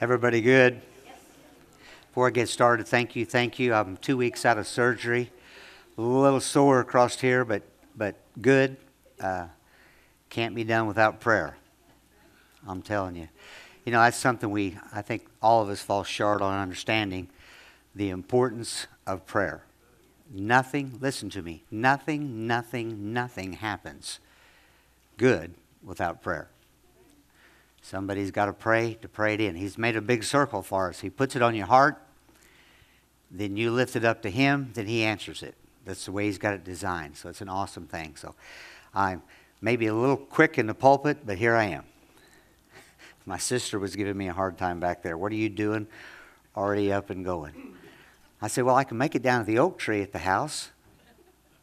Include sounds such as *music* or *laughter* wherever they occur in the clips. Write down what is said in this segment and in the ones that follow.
Everybody good? Before I get started, thank you, thank you. I'm two weeks out of surgery. A little sore across here, but, but good. Uh, can't be done without prayer. I'm telling you. You know, that's something we, I think all of us fall short on understanding the importance of prayer. Nothing, listen to me, nothing, nothing, nothing happens good without prayer. Somebody's got to pray to pray it in. He's made a big circle for us. He puts it on your heart, then you lift it up to Him, then He answers it. That's the way He's got it designed. So it's an awesome thing. So I'm maybe a little quick in the pulpit, but here I am. *laughs* My sister was giving me a hard time back there. What are you doing? Already up and going. I said, Well, I can make it down to the oak tree at the house.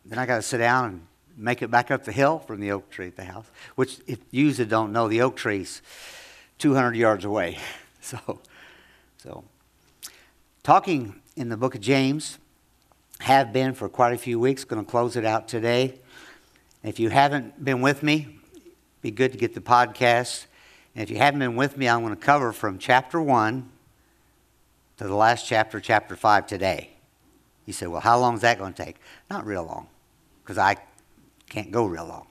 Then I got to sit down and make it back up the hill from the oak tree at the house, which, if you don't know, the oak tree's 200 yards away. *laughs* So, so talking in the book of James, have been for quite a few weeks, going to close it out today. If you haven't been with me, be good to get the podcast. And if you haven't been with me, I'm going to cover from chapter 1 to the last chapter, chapter 5 today. You say, well, how long is that going to take? Not real long, because I can't go real long.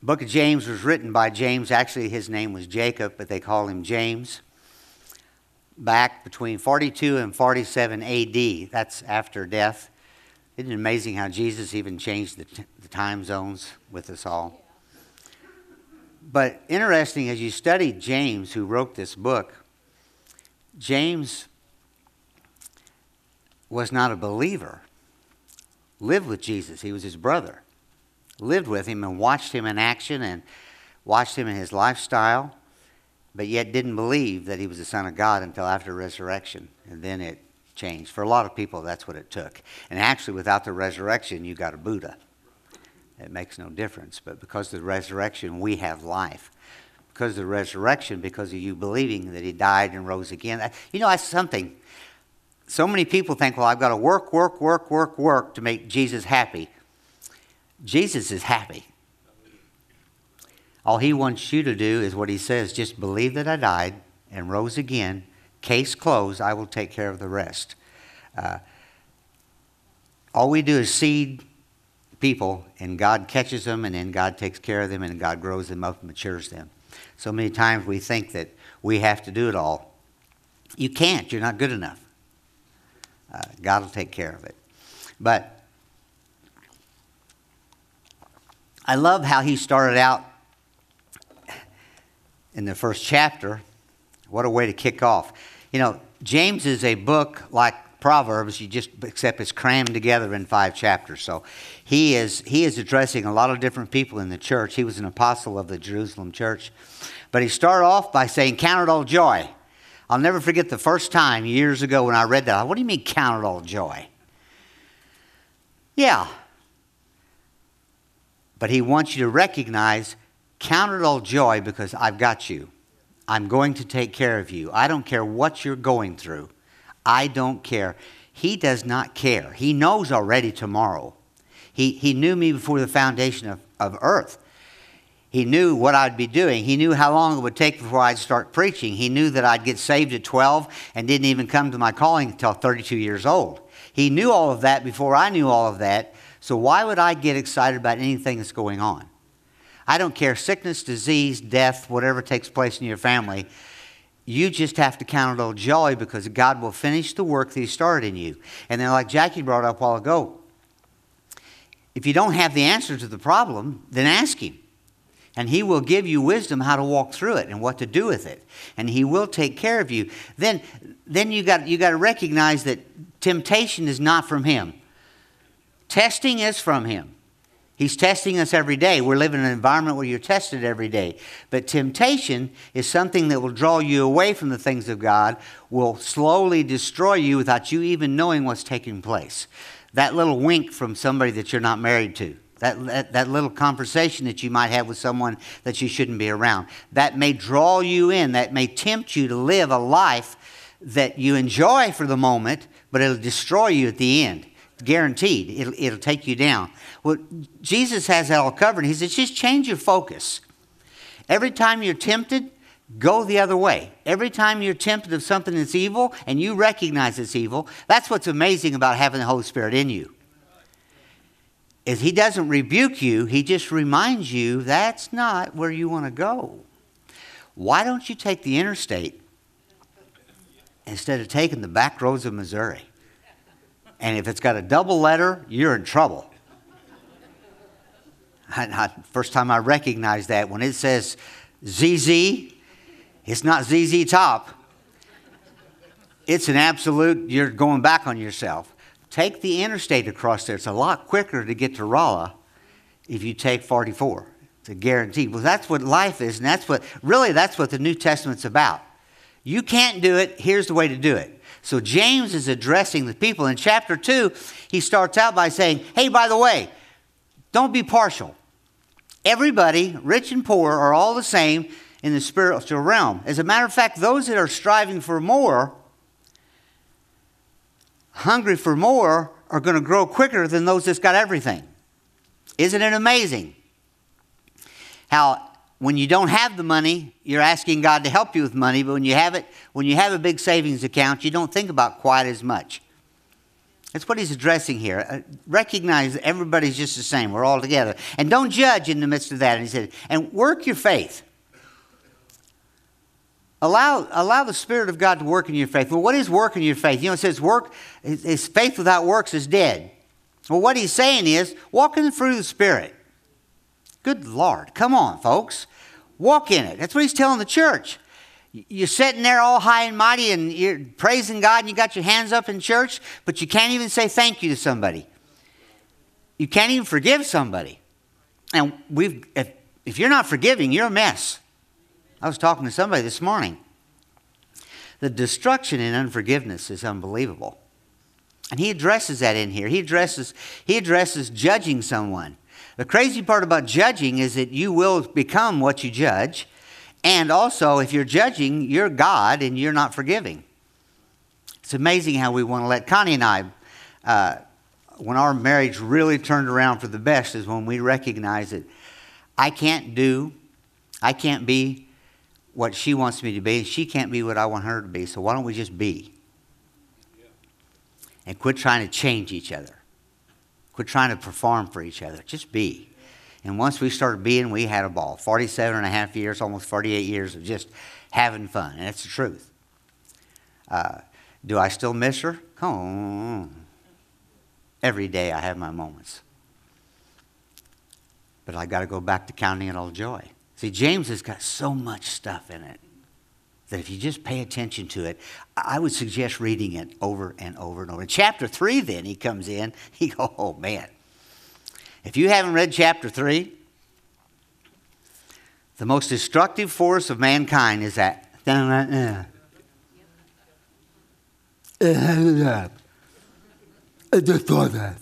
Book of James was written by James. Actually, his name was Jacob, but they call him James. Back between 42 and 47 AD. That's after death. Isn't it amazing how Jesus even changed the, t- the time zones with us all? But interesting, as you study James, who wrote this book, James was not a believer lived with Jesus. He was his brother. Lived with him and watched him in action and watched him in his lifestyle, but yet didn't believe that he was the Son of God until after resurrection. And then it changed. For a lot of people, that's what it took. And actually, without the resurrection, you got a Buddha. It makes no difference. But because of the resurrection, we have life. Because of the resurrection, because of you believing that he died and rose again. Uh, you know, that's something so many people think, well, I've got to work, work, work, work, work to make Jesus happy. Jesus is happy. All he wants you to do is what he says just believe that I died and rose again. Case closed. I will take care of the rest. Uh, all we do is seed people, and God catches them, and then God takes care of them, and God grows them up and matures them. So many times we think that we have to do it all. You can't. You're not good enough. Uh, God will take care of it. But I love how he started out in the first chapter. What a way to kick off. You know, James is a book like Proverbs, you just except it's crammed together in five chapters. So he is he is addressing a lot of different people in the church. He was an apostle of the Jerusalem church. But he started off by saying, Count it all joy. I'll never forget the first time years ago when I read that. What do you mean, count it all joy? Yeah. But he wants you to recognize, count it all joy because I've got you. I'm going to take care of you. I don't care what you're going through. I don't care. He does not care. He knows already tomorrow. He, he knew me before the foundation of, of earth. He knew what I'd be doing. He knew how long it would take before I'd start preaching. He knew that I'd get saved at 12 and didn't even come to my calling until 32 years old. He knew all of that before I knew all of that. So why would I get excited about anything that's going on? I don't care sickness, disease, death, whatever takes place in your family. You just have to count it all joy because God will finish the work that He started in you. And then, like Jackie brought up a while ago, if you don't have the answer to the problem, then ask Him and he will give you wisdom how to walk through it and what to do with it. And he will take care of you. Then then you got you got to recognize that temptation is not from him. Testing is from him. He's testing us every day. We're living in an environment where you're tested every day. But temptation is something that will draw you away from the things of god will slowly destroy you without you even knowing what's taking place. That little wink from somebody that you're not married to that, that, that, little conversation that you might have with someone that you shouldn't be around. That may draw you in, that may tempt you to live a life that you enjoy for the moment, but it'll destroy you at the end. Guaranteed. It'll, it'll take you down. Well, Jesus has that all covered. He says, just change your focus. Every time you're tempted, Go the other way. Every time you're tempted of something that's evil and you recognize it's evil, that's what's amazing about having the Holy Spirit in you. Is he doesn't rebuke you, he just reminds you that's not where you want to go. Why don't you take the interstate instead of taking the back roads of Missouri? And if it's got a double letter, you're in trouble. I, first time I recognized that when it says ZZ, it's not ZZ Top. It's an absolute, you're going back on yourself. Take the interstate across there. It's a lot quicker to get to Rolla if you take 44. It's a guarantee. Well, that's what life is, and that's what, really, that's what the New Testament's about. You can't do it, here's the way to do it. So James is addressing the people. In chapter 2, he starts out by saying, Hey, by the way, don't be partial. Everybody, rich and poor, are all the same in the spiritual realm. As a matter of fact, those that are striving for more, hungry for more, are going to grow quicker than those that's got everything. Isn't it amazing? How when you don't have the money, you're asking God to help you with money, but when you have it, when you have a big savings account, you don't think about quite as much. That's what he's addressing here. Uh, recognize that everybody's just the same. We're all together. And don't judge in the midst of that. And he said, and work your faith. Allow, allow the Spirit of God to work in your faith. Well, what is work in your faith? You know, it says work, is faith without works is dead. Well, what he's saying is walk in the fruit of the Spirit. Good Lord. Come on, folks. Walk in it. That's what he's telling the church. You're sitting there all high and mighty and you're praising God and you got your hands up in church, but you can't even say thank you to somebody. You can't even forgive somebody. And we've, if, if you're not forgiving, you're a mess. I was talking to somebody this morning. The destruction in unforgiveness is unbelievable. And he addresses that in here. He addresses, he addresses judging someone. The crazy part about judging is that you will become what you judge. And also, if you're judging, you're God and you're not forgiving. It's amazing how we want to let Connie and I, uh, when our marriage really turned around for the best, is when we recognize that I can't do, I can't be what she wants me to be, she can't be what I want her to be. So why don't we just be? And quit trying to change each other. Quit trying to perform for each other. Just be. And once we started being, we had a ball. 47 and a half years, almost 48 years of just having fun. And that's the truth. Uh, do I still miss her? Come on. Every day I have my moments. But I got to go back to counting it all joy. See, James has got so much stuff in it that if you just pay attention to it, I would suggest reading it over and over and over. In chapter 3, then, he comes in, *laughs* he goes, oh man. If you haven't read chapter 3, the most destructive force of mankind is that. *laughs* I just thought that.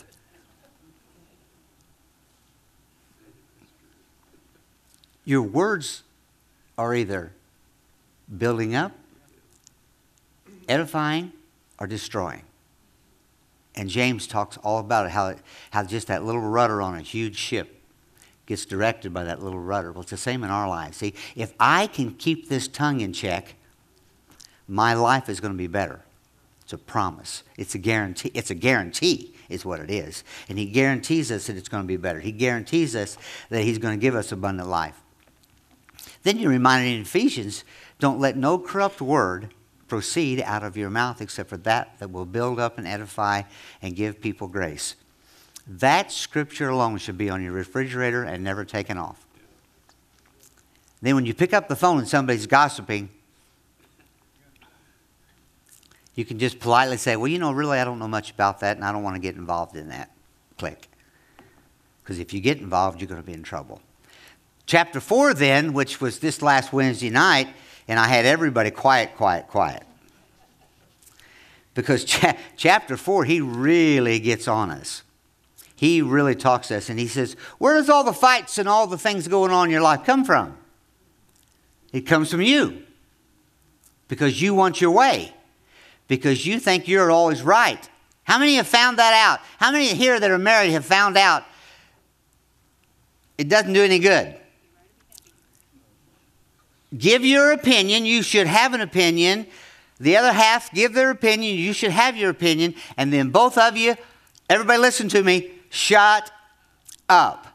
Your words are either building up, edifying, or destroying. And James talks all about it, how, it, how just that little rudder on a huge ship gets directed by that little rudder. Well, it's the same in our lives. See, if I can keep this tongue in check, my life is going to be better. It's a promise. It's a guarantee. It's a guarantee, is what it is. And he guarantees us that it's going to be better. He guarantees us that he's going to give us abundant life. Then you're reminded in Ephesians don't let no corrupt word proceed out of your mouth except for that that will build up and edify and give people grace. That scripture alone should be on your refrigerator and never taken off. Then when you pick up the phone and somebody's gossiping, you can just politely say, Well, you know, really, I don't know much about that and I don't want to get involved in that. Click. Because if you get involved, you're going to be in trouble. Chapter 4, then, which was this last Wednesday night, and I had everybody quiet, quiet, quiet. Because *laughs* cha- chapter 4, he really gets on us. He really talks to us, and he says, Where does all the fights and all the things going on in your life come from? It comes from you. Because you want your way. Because you think you're always right. How many have found that out? How many here that are married have found out it doesn't do any good? Give your opinion. You should have an opinion. The other half give their opinion. You should have your opinion. And then both of you, everybody listen to me, shut up.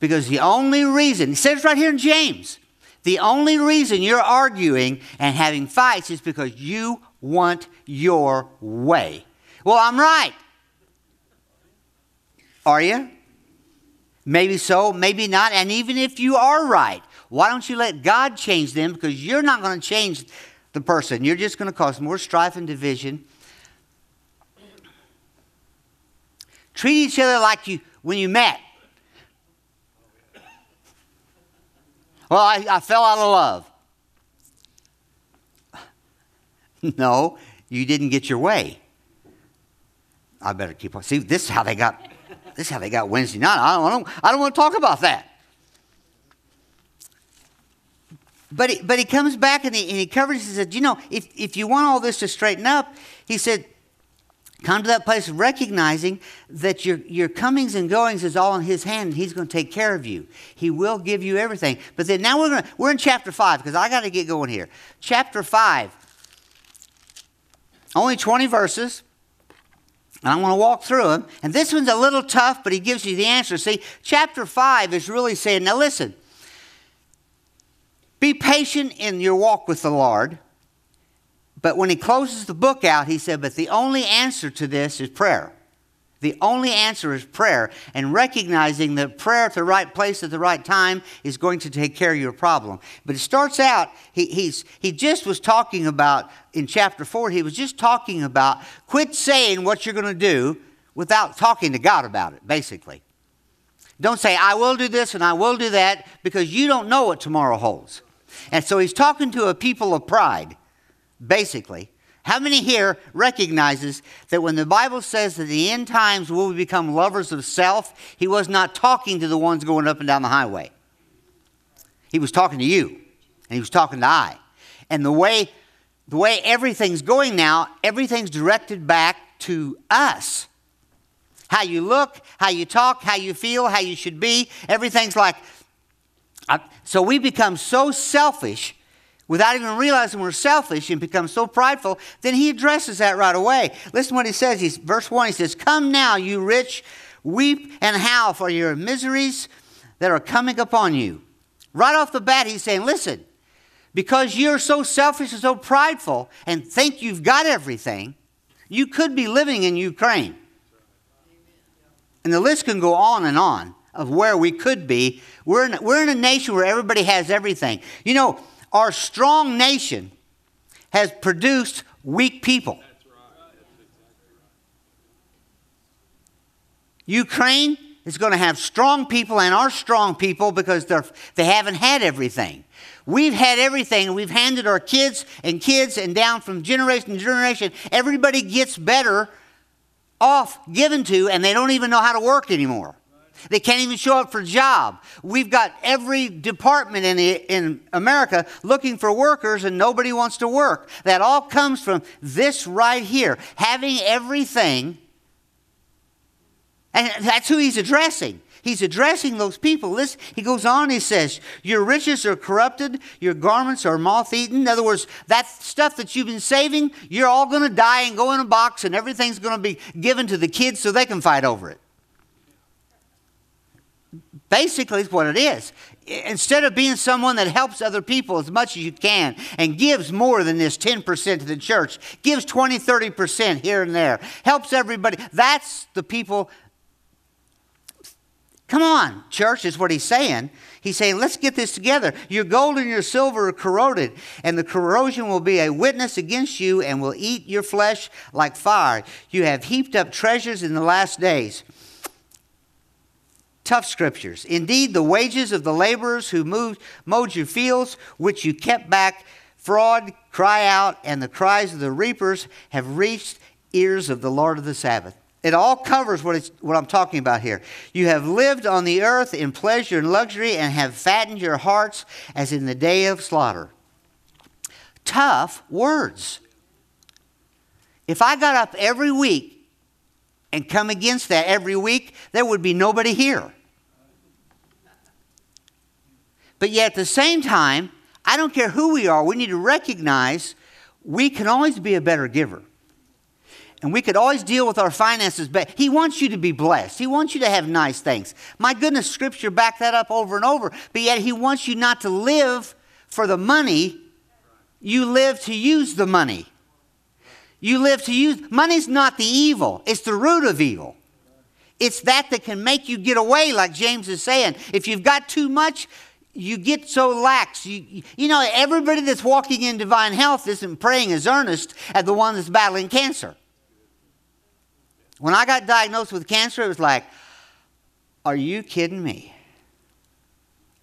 Because the only reason, he says right here in James, the only reason you're arguing and having fights is because you want your way. Well, I'm right. Are you? Maybe so, maybe not. And even if you are right, why don't you let God change them? Because you're not going to change the person. You're just going to cause more strife and division. Treat each other like you when you met. Well, I, I fell out of love. *laughs* No, you didn't get your way. I better keep on. See, this is how they got. This is how they got Wednesday night. I don't, I don't, I don't want to talk about that. But he, but he comes back and he, and he covers. He said, you know, if, if you want all this to straighten up, he said, come to that place of recognizing that your, your comings and goings is all in his hand and he's going to take care of you. He will give you everything. But then now we're, going to, we're in chapter 5 because I got to get going here. Chapter 5, only 20 verses. And I'm going to walk through them. And this one's a little tough, but he gives you the answer. See, chapter 5 is really saying, now listen, be patient in your walk with the Lord. But when he closes the book out, he said, But the only answer to this is prayer. The only answer is prayer, and recognizing that prayer at the right place at the right time is going to take care of your problem. But it starts out, he, he's, he just was talking about, in chapter 4, he was just talking about quit saying what you're going to do without talking to God about it, basically. Don't say, I will do this and I will do that, because you don't know what tomorrow holds. And so he's talking to a people of pride, basically. How many here recognizes that when the Bible says that the end times will become lovers of self, he was not talking to the ones going up and down the highway. He was talking to you, and he was talking to I. And the way the way everything's going now, everything's directed back to us. How you look, how you talk, how you feel, how you should be, everything's like so we become so selfish without even realizing we're selfish and become so prideful, then he addresses that right away. Listen what he says. He's, verse 1, he says, Come now, you rich, weep and howl for your miseries that are coming upon you. Right off the bat, he's saying, Listen, because you're so selfish and so prideful and think you've got everything, you could be living in Ukraine. And the list can go on and on of where we could be. We're in, we're in a nation where everybody has everything. You know, our strong nation has produced weak people. Ukraine is going to have strong people and are strong people because they're, they haven't had everything. We've had everything we've handed our kids and kids and down from generation to generation. Everybody gets better off given to and they don't even know how to work anymore. They can't even show up for a job. We've got every department in, in America looking for workers and nobody wants to work. That all comes from this right here having everything. And that's who he's addressing. He's addressing those people. This, he goes on, he says, Your riches are corrupted, your garments are moth eaten. In other words, that stuff that you've been saving, you're all going to die and go in a box, and everything's going to be given to the kids so they can fight over it. Basically, is what it is. Instead of being someone that helps other people as much as you can and gives more than this 10% to the church, gives 20, 30% here and there, helps everybody, that's the people. Come on, church, is what he's saying. He's saying, let's get this together. Your gold and your silver are corroded, and the corrosion will be a witness against you and will eat your flesh like fire. You have heaped up treasures in the last days tough scriptures. Indeed, the wages of the laborers who moved, mowed your fields, which you kept back, fraud, cry out, and the cries of the reapers have reached ears of the Lord of the Sabbath. It all covers what, what I'm talking about here. You have lived on the earth in pleasure and luxury and have fattened your hearts as in the day of slaughter. Tough words. If I got up every week and come against that every week, there would be nobody here. But yet at the same time, I don't care who we are, we need to recognize we can always be a better giver. And we could always deal with our finances but He wants you to be blessed. He wants you to have nice things. My goodness, Scripture back that up over and over. But yet He wants you not to live for the money. You live to use the money. You live to use money's not the evil. It's the root of evil. It's that that can make you get away, like James is saying. If you've got too much, you get so lax. You, you know, everybody that's walking in divine health isn't praying as earnest as the one that's battling cancer. When I got diagnosed with cancer, it was like, are you kidding me?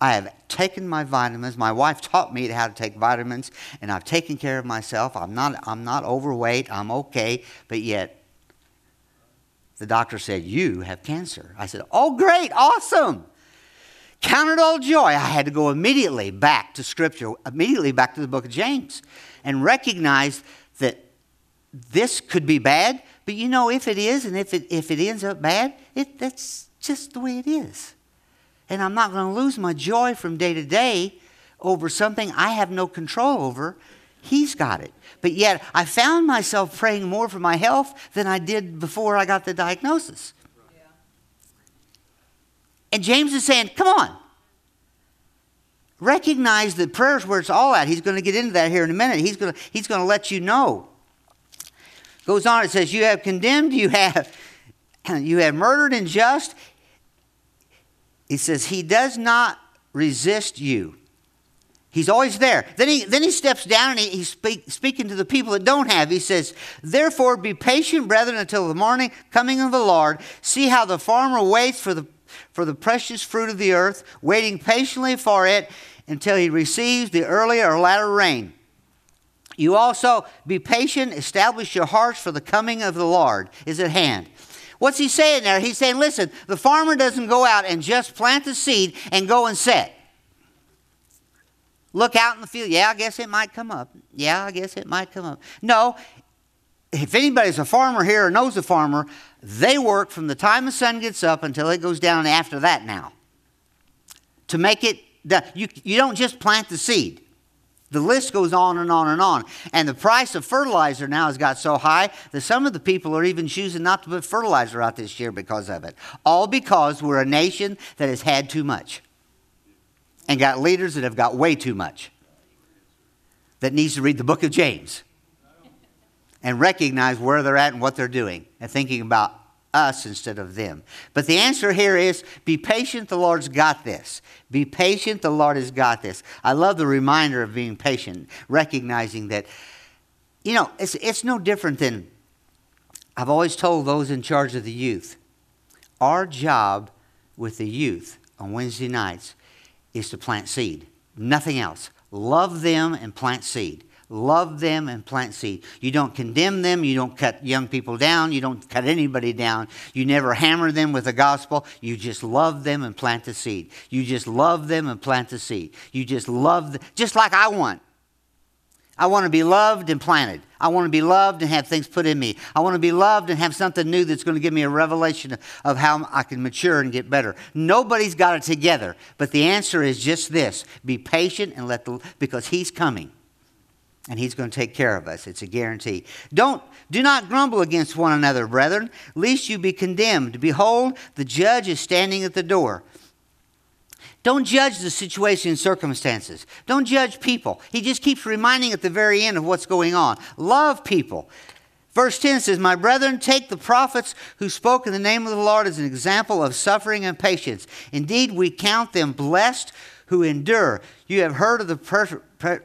I have taken my vitamins. My wife taught me how to take vitamins, and I've taken care of myself. I'm not, I'm not overweight. I'm okay. But yet, the doctor said, You have cancer. I said, Oh, great, awesome. Counted all joy. I had to go immediately back to Scripture, immediately back to the book of James, and recognize that this could be bad, but you know, if it is, and if it, if it ends up bad, it, that's just the way it is. And I'm not going to lose my joy from day to day over something I have no control over. He's got it. But yet, I found myself praying more for my health than I did before I got the diagnosis. And James is saying, come on. Recognize that prayer's where it's all at. He's going to get into that here in a minute. He's going to, he's going to let you know. Goes on, it says, You have condemned, you have, *clears throat* you have murdered and just. He says, He does not resist you. He's always there. Then he, then he steps down and he, he's speak, speaking to the people that don't have. He says, Therefore, be patient, brethren, until the morning coming of the Lord. See how the farmer waits for the for the precious fruit of the earth, waiting patiently for it until he receives the early or latter rain. You also be patient, establish your hearts, for the coming of the Lord is at hand. What's he saying there? He's saying, listen, the farmer doesn't go out and just plant the seed and go and set. Look out in the field. Yeah, I guess it might come up. Yeah, I guess it might come up. No, if anybody's a farmer here or knows a farmer, they work from the time the sun gets up until it goes down after that now. To make it, you, you don't just plant the seed. The list goes on and on and on. And the price of fertilizer now has got so high that some of the people are even choosing not to put fertilizer out this year because of it. All because we're a nation that has had too much and got leaders that have got way too much that needs to read the book of James and recognize where they're at and what they're doing and thinking about us instead of them. But the answer here is be patient, the Lord's got this. Be patient, the Lord has got this. I love the reminder of being patient, recognizing that, you know, it's, it's no different than I've always told those in charge of the youth our job with the youth on Wednesday nights is to plant seed, nothing else. Love them and plant seed. Love them and plant seed. You don't condemn them. You don't cut young people down. You don't cut anybody down. You never hammer them with the gospel. You just love them and plant the seed. You just love them and plant the seed. You just love, them, just like I want. I want to be loved and planted. I want to be loved and have things put in me. I want to be loved and have something new that's going to give me a revelation of how I can mature and get better. Nobody's got it together, but the answer is just this: be patient and let the because He's coming and he's going to take care of us. It's a guarantee. Don't do not grumble against one another, brethren, lest you be condemned. Behold, the judge is standing at the door. Don't judge the situation and circumstances. Don't judge people. He just keeps reminding at the very end of what's going on. Love people. Verse 10 says, My brethren, take the prophets who spoke in the name of the Lord as an example of suffering and patience. Indeed, we count them blessed who endure. You have heard of the per- per-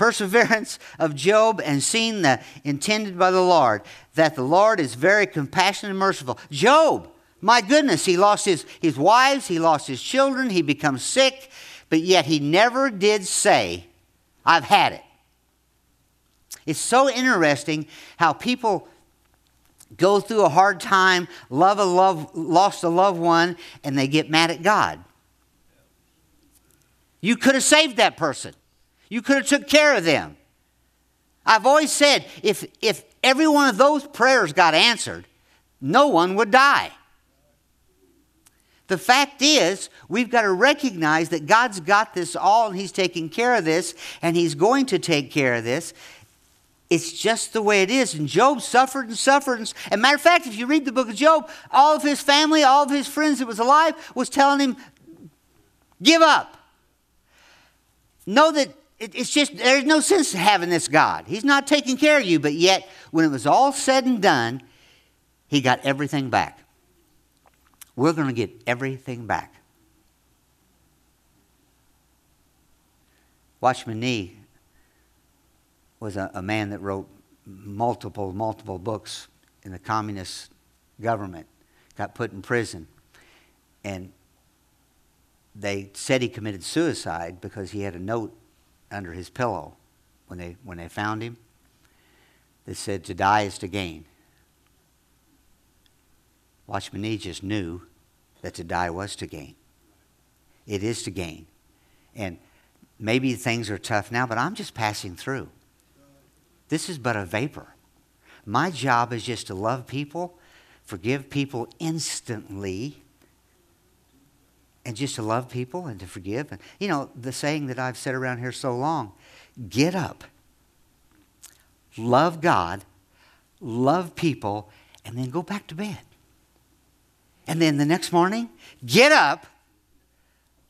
perseverance of Job and seen the intended by the Lord, that the Lord is very compassionate and merciful. Job, my goodness, he lost his, his wives, he lost his children, he becomes sick, but yet he never did say, I've had it. It's so interesting how people go through a hard time, love a love, lost a loved one, and they get mad at God. You could have saved that person. You could have took care of them. I've always said if, if every one of those prayers got answered, no one would die. The fact is, we've got to recognize that God's got this all and He's taking care of this and He's going to take care of this. It's just the way it is. And Job suffered and suffered. And, and matter of fact, if you read the book of Job, all of his family, all of his friends that was alive was telling him, give up. Know that it, it's just, there's no sense having this God. He's not taking care of you. But yet, when it was all said and done, he got everything back. We're going to get everything back. Watchman Nee was a, a man that wrote multiple, multiple books in the communist government, got put in prison. And they said he committed suicide because he had a note under his pillow when they, when they found him that said, To die is to gain. Watchman Nee just knew that to die was to gain. It is to gain. And maybe things are tough now, but I'm just passing through. This is but a vapor. My job is just to love people, forgive people instantly, and just to love people and to forgive. And you know, the saying that I've said around here so long get up, love God, love people, and then go back to bed. And then the next morning, get up,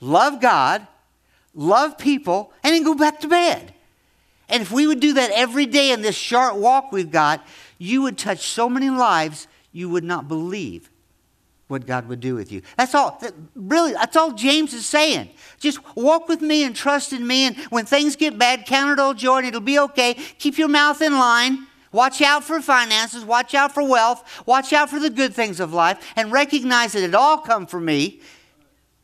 love God, love people, and then go back to bed. And if we would do that every day in this short walk we've got, you would touch so many lives you would not believe what God would do with you. That's all, that, really, that's all James is saying. Just walk with me and trust in me, and when things get bad, count it all joy and it'll be okay. Keep your mouth in line. Watch out for finances, watch out for wealth, watch out for the good things of life, and recognize that it all come from me,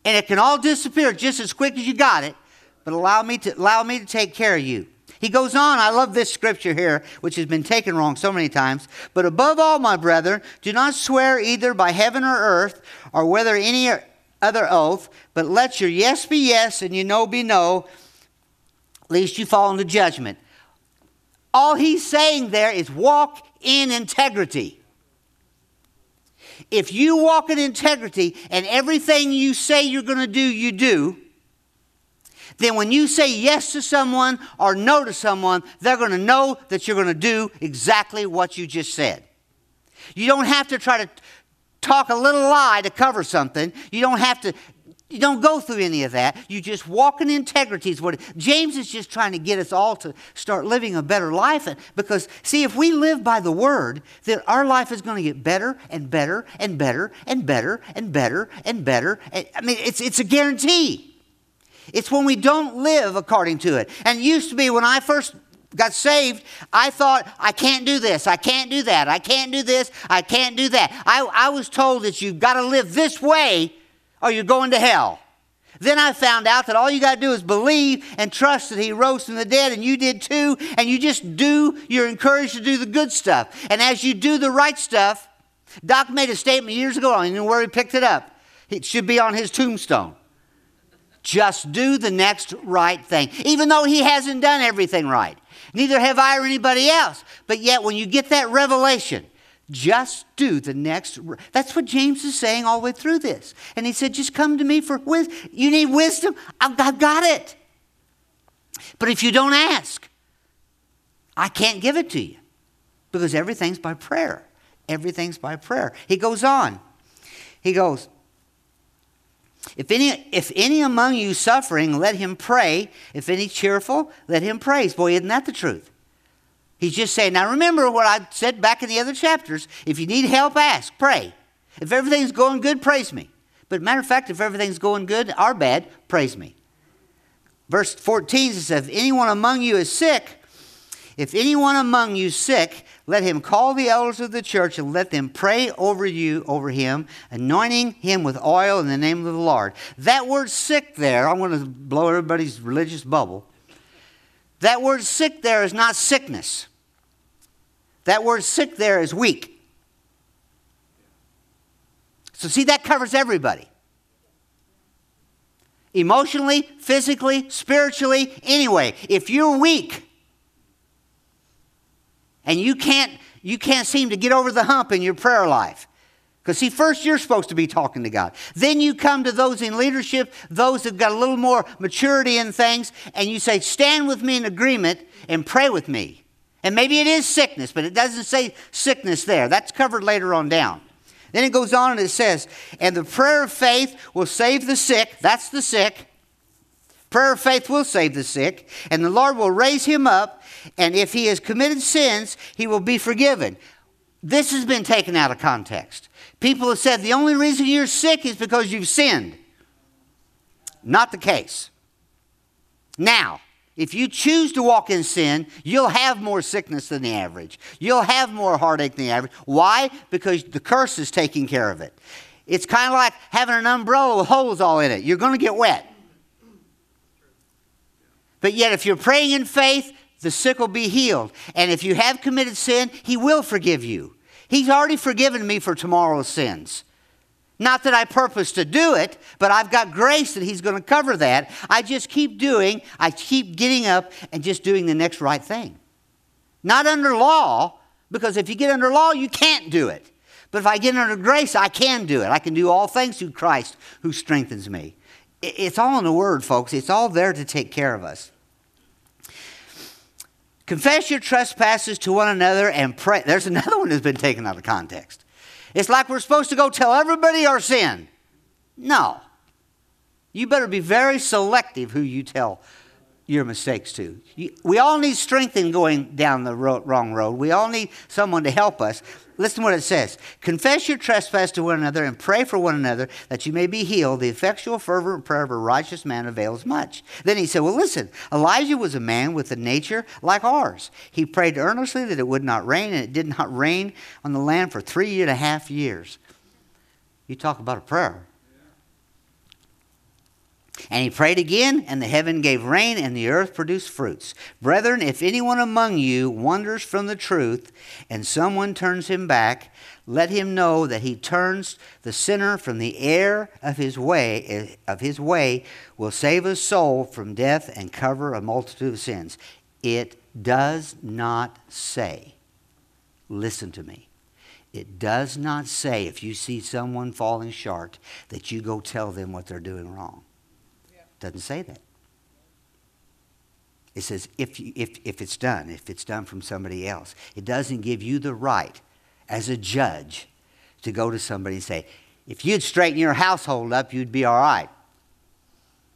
and it can all disappear just as quick as you got it. But allow me to allow me to take care of you. He goes on, I love this scripture here, which has been taken wrong so many times. But above all, my brethren, do not swear either by heaven or earth, or whether any other oath, but let your yes be yes and your no be no, lest you fall into judgment. All he's saying there is walk in integrity. If you walk in integrity and everything you say you're going to do, you do, then when you say yes to someone or no to someone, they're going to know that you're going to do exactly what you just said. You don't have to try to talk a little lie to cover something. You don't have to you don't go through any of that. You just walk in integrity. Is what James is just trying to get us all to start living a better life. Because see, if we live by the word, then our life is going to get better and better and better and better and better and better. And, I mean, it's it's a guarantee. It's when we don't live according to it. And it used to be when I first got saved, I thought, I can't do this, I can't do that, I can't do this, I can't do that. I, I was told that you've got to live this way or you're going to hell. Then I found out that all you got to do is believe and trust that He rose from the dead, and you did too, and you just do, you're encouraged to do the good stuff. And as you do the right stuff, Doc made a statement years ago, I don't even know where he picked it up. It should be on his tombstone. Just do the next right thing, even though he hasn't done everything right. Neither have I or anybody else. But yet, when you get that revelation, just do the next. That's what James is saying all the way through this. And he said, just come to me for wisdom. You need wisdom? I've got it. But if you don't ask, I can't give it to you because everything's by prayer. Everything's by prayer. He goes on. He goes, if any, if any among you suffering, let him pray. If any cheerful, let him praise. Boy, isn't that the truth? He's just saying, now remember what I said back in the other chapters. If you need help, ask, pray. If everything's going good, praise me. But matter of fact, if everything's going good or bad, praise me. Verse 14 says, If anyone among you is sick, if anyone among you sick, let him call the elders of the church and let them pray over you, over him, anointing him with oil in the name of the Lord. That word sick there, I'm going to blow everybody's religious bubble. That word sick there is not sickness. That word sick there is weak. So, see, that covers everybody emotionally, physically, spiritually, anyway. If you're weak, and you can't you can't seem to get over the hump in your prayer life Because, see, first you're supposed to be talking to God. Then you come to those in leadership, those that got a little more maturity in things, and you say, Stand with me in agreement and pray with me. And maybe it is sickness, but it doesn't say sickness there. That's covered later on down. Then it goes on and it says, And the prayer of faith will save the sick. That's the sick. Prayer of faith will save the sick, and the Lord will raise him up, and if he has committed sins, he will be forgiven. This has been taken out of context. People have said the only reason you're sick is because you've sinned. Not the case. Now, if you choose to walk in sin, you'll have more sickness than the average. You'll have more heartache than the average. Why? Because the curse is taking care of it. It's kind of like having an umbrella with holes all in it. You're going to get wet. But yet, if you're praying in faith, the sick will be healed. And if you have committed sin, He will forgive you. He's already forgiven me for tomorrow's sins. Not that I purpose to do it, but I've got grace that He's going to cover that. I just keep doing, I keep getting up and just doing the next right thing. Not under law, because if you get under law, you can't do it. But if I get under grace, I can do it. I can do all things through Christ who strengthens me. It's all in the Word, folks. It's all there to take care of us. Confess your trespasses to one another and pray. There's another one that's been taken out of context. It's like we're supposed to go tell everybody our sin. No. You better be very selective who you tell your mistakes to. We all need strength in going down the wrong road. We all need someone to help us. Listen to what it says Confess your trespass to one another and pray for one another that you may be healed. The effectual, fervent prayer of a righteous man avails much. Then he said, Well, listen, Elijah was a man with a nature like ours. He prayed earnestly that it would not rain, and it did not rain on the land for three and a half years. You talk about a prayer. And he prayed again, and the heaven gave rain, and the earth produced fruits. Brethren, if anyone among you wanders from the truth, and someone turns him back, let him know that he turns the sinner from the error of his way, of his way will save his soul from death and cover a multitude of sins. It does not say, listen to me. It does not say if you see someone falling short that you go tell them what they're doing wrong. Doesn't say that. It says if, if, if it's done, if it's done from somebody else. It doesn't give you the right as a judge to go to somebody and say, if you'd straighten your household up, you'd be all right.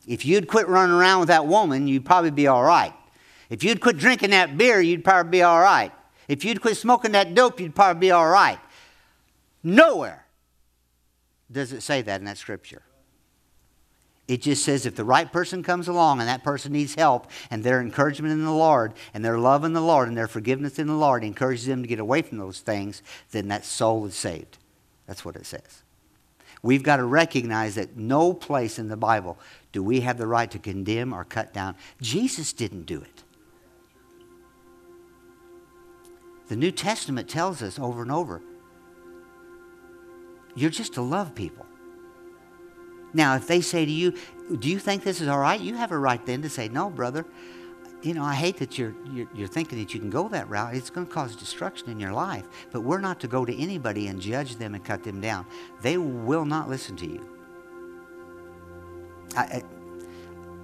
If you'd quit running around with that woman, you'd probably be all right. If you'd quit drinking that beer, you'd probably be all right. If you'd quit smoking that dope, you'd probably be all right. Nowhere does it say that in that scripture. It just says if the right person comes along and that person needs help and their encouragement in the Lord and their love in the Lord and their forgiveness in the Lord encourages them to get away from those things, then that soul is saved. That's what it says. We've got to recognize that no place in the Bible do we have the right to condemn or cut down. Jesus didn't do it. The New Testament tells us over and over you're just to love people. Now, if they say to you, Do you think this is all right? You have a right then to say, No, brother. You know, I hate that you're, you're, you're thinking that you can go that route. It's going to cause destruction in your life. But we're not to go to anybody and judge them and cut them down. They will not listen to you. I,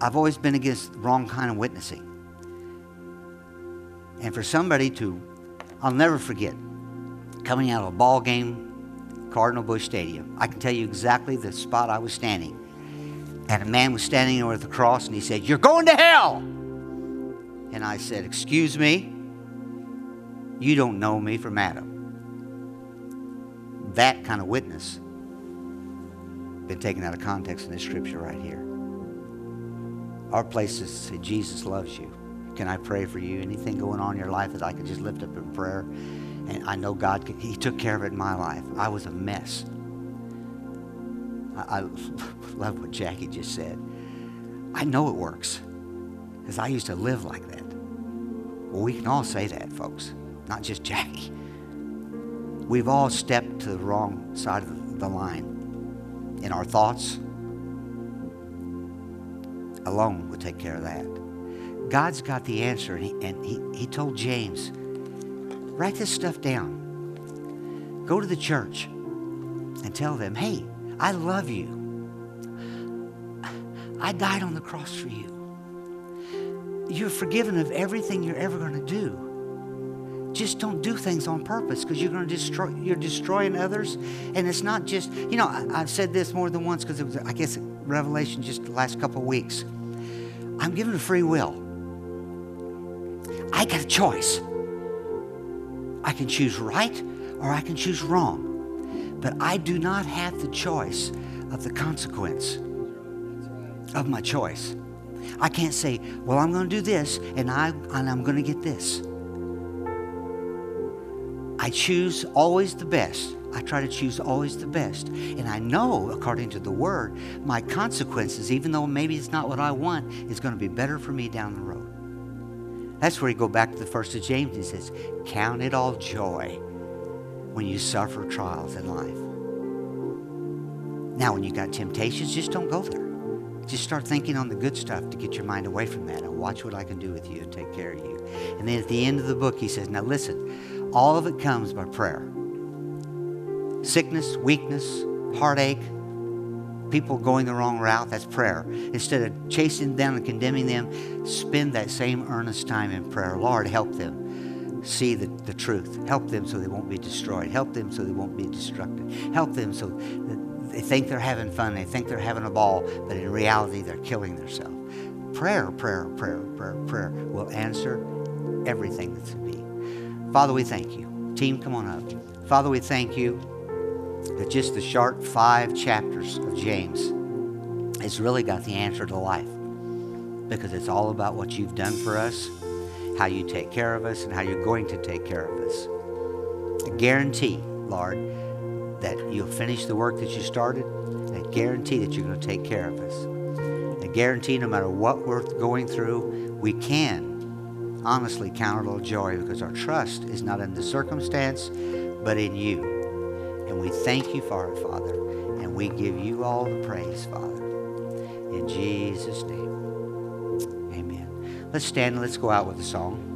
I've always been against the wrong kind of witnessing. And for somebody to, I'll never forget, coming out of a ball game Cardinal Busch Stadium. I can tell you exactly the spot I was standing. And a man was standing with a cross and he said, You're going to hell. And I said, Excuse me? You don't know me from Adam. That kind of witness been taken out of context in this scripture right here. Our place is Jesus loves you. Can I pray for you? Anything going on in your life that I could just lift up in prayer? And I know God, He took care of it in my life. I was a mess. I, I *laughs* love what Jackie just said. I know it works because I used to live like that. Well, we can all say that, folks, not just *laughs* Jackie. We've all stepped to the wrong side of the line in our thoughts. Alone would take care of that. God's got the answer, and he, and he, he told James, Write this stuff down. Go to the church. and tell them, hey, I love you. I died on the cross for you. You're forgiven of everything you're ever going to do just don't do things on purpose because you're going to destroy you're destroying others and it's not just you know I, have said this more than once because it was i guess revelation just the last couple of weeks i'm given a free will i got a choice i can choose right or i can choose wrong but i do not have the choice of the consequence of my choice i can't say well i'm going to do this and i and i'm going to get this I choose always the best. I try to choose always the best. And I know, according to the word, my consequences, even though maybe it's not what I want, is going to be better for me down the road. That's where you go back to the first of James. He says, Count it all joy when you suffer trials in life. Now, when you got temptations, just don't go there. Just start thinking on the good stuff to get your mind away from that and watch what I can do with you and take care of you. And then at the end of the book, he says, Now listen, all of it comes by prayer. Sickness, weakness, heartache, people going the wrong route, that's prayer. Instead of chasing them and condemning them, spend that same earnest time in prayer. Lord, help them see the, the truth. Help them so they won't be destroyed. Help them so they won't be destructive. Help them so they think they're having fun, they think they're having a ball, but in reality, they're killing themselves. Prayer, prayer, prayer, prayer, prayer will answer everything that's in me. Father, we thank you. Team, come on up. Father, we thank you that just the short five chapters of James has really got the answer to life because it's all about what you've done for us, how you take care of us, and how you're going to take care of us. I guarantee, Lord, that you'll finish the work that you started. I guarantee that you're going to take care of us. I guarantee no matter what we're going through, we can honestly count it all joy because our trust is not in the circumstance, but in you. And we thank you for it, Father, and we give you all the praise, Father. In Jesus' name, amen. Let's stand and let's go out with a song.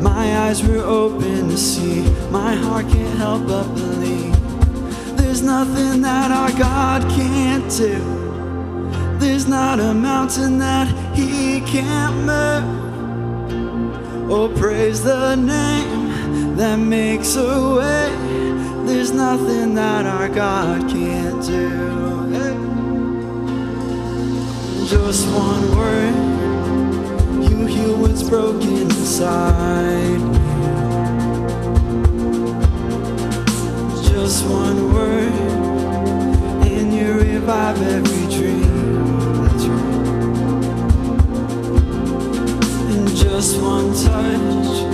my eyes were open to see, my heart can't help but believe. There's nothing that our God can't do. There's not a mountain that He can't move. Oh, praise the name that makes a way. There's nothing that our God can't do. Hey. Just one word what's broken inside. Just one word, and you revive every dream. That's right. In just one touch,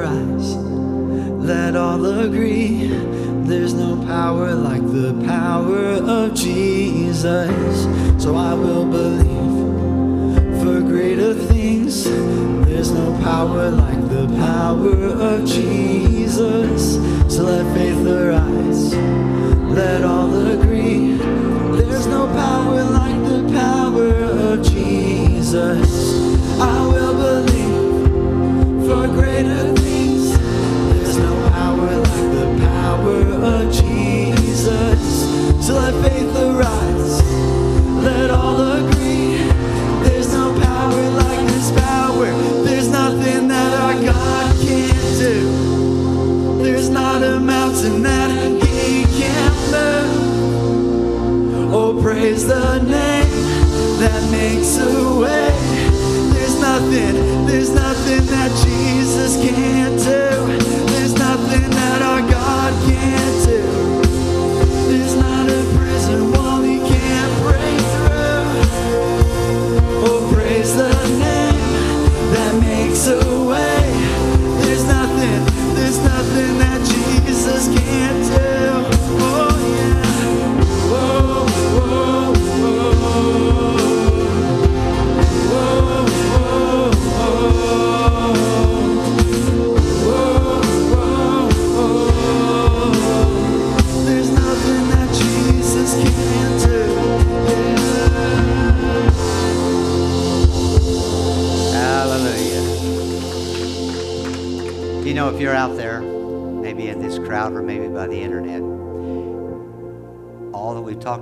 faith arise. Let all agree. There's no power like the power of Jesus. So I will believe for greater things. There's no power like the power of Jesus. So let faith arise. Let all agree. There's no power like the power of Jesus. So let faith arise. Let all agree. There's no power like this power. There's nothing that our God can't do. There's not a mountain that He can't move. Oh, praise the name that makes a way. There's nothing, there's nothing that Jesus can't do. That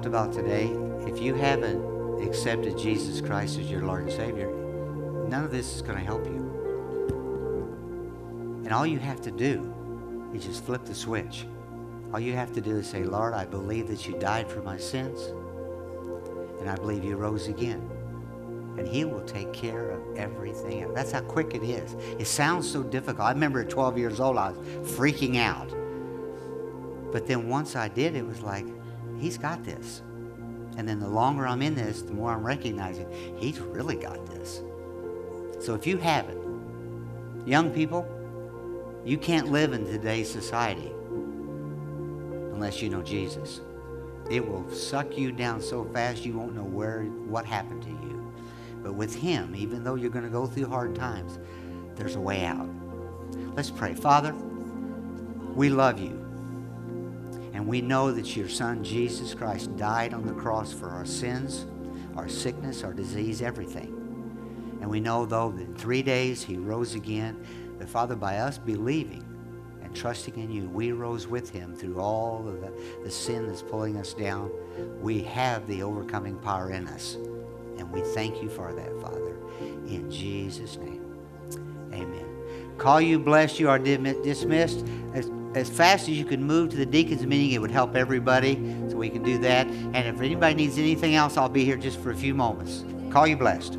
about today, if you haven't accepted Jesus Christ as your Lord and Savior, none of this is going to help you. And all you have to do is just flip the switch. All you have to do is say, Lord, I believe that you died for my sins, and I believe you rose again and he will take care of everything. That's how quick it is. It sounds so difficult. I remember at 12 years old, I was freaking out. But then once I did, it was like, he's got this. And then the longer I'm in this, the more I'm recognizing he's really got this. So if you haven't, young people, you can't live in today's society unless you know Jesus. It will suck you down so fast you won't know where what happened to you. But with him, even though you're going to go through hard times, there's a way out. Let's pray. Father, we love you. And we know that your son Jesus Christ died on the cross for our sins, our sickness, our disease, everything. And we know, though, that in three days he rose again. That, Father, by us believing and trusting in you, we rose with him through all of the, the sin that's pulling us down. We have the overcoming power in us. And we thank you for that, Father. In Jesus' name, amen. Call you, bless you, are dismissed. As, as fast as you can move to the deacons meeting, it would help everybody. So we can do that. And if anybody needs anything else, I'll be here just for a few moments. Call you blessed.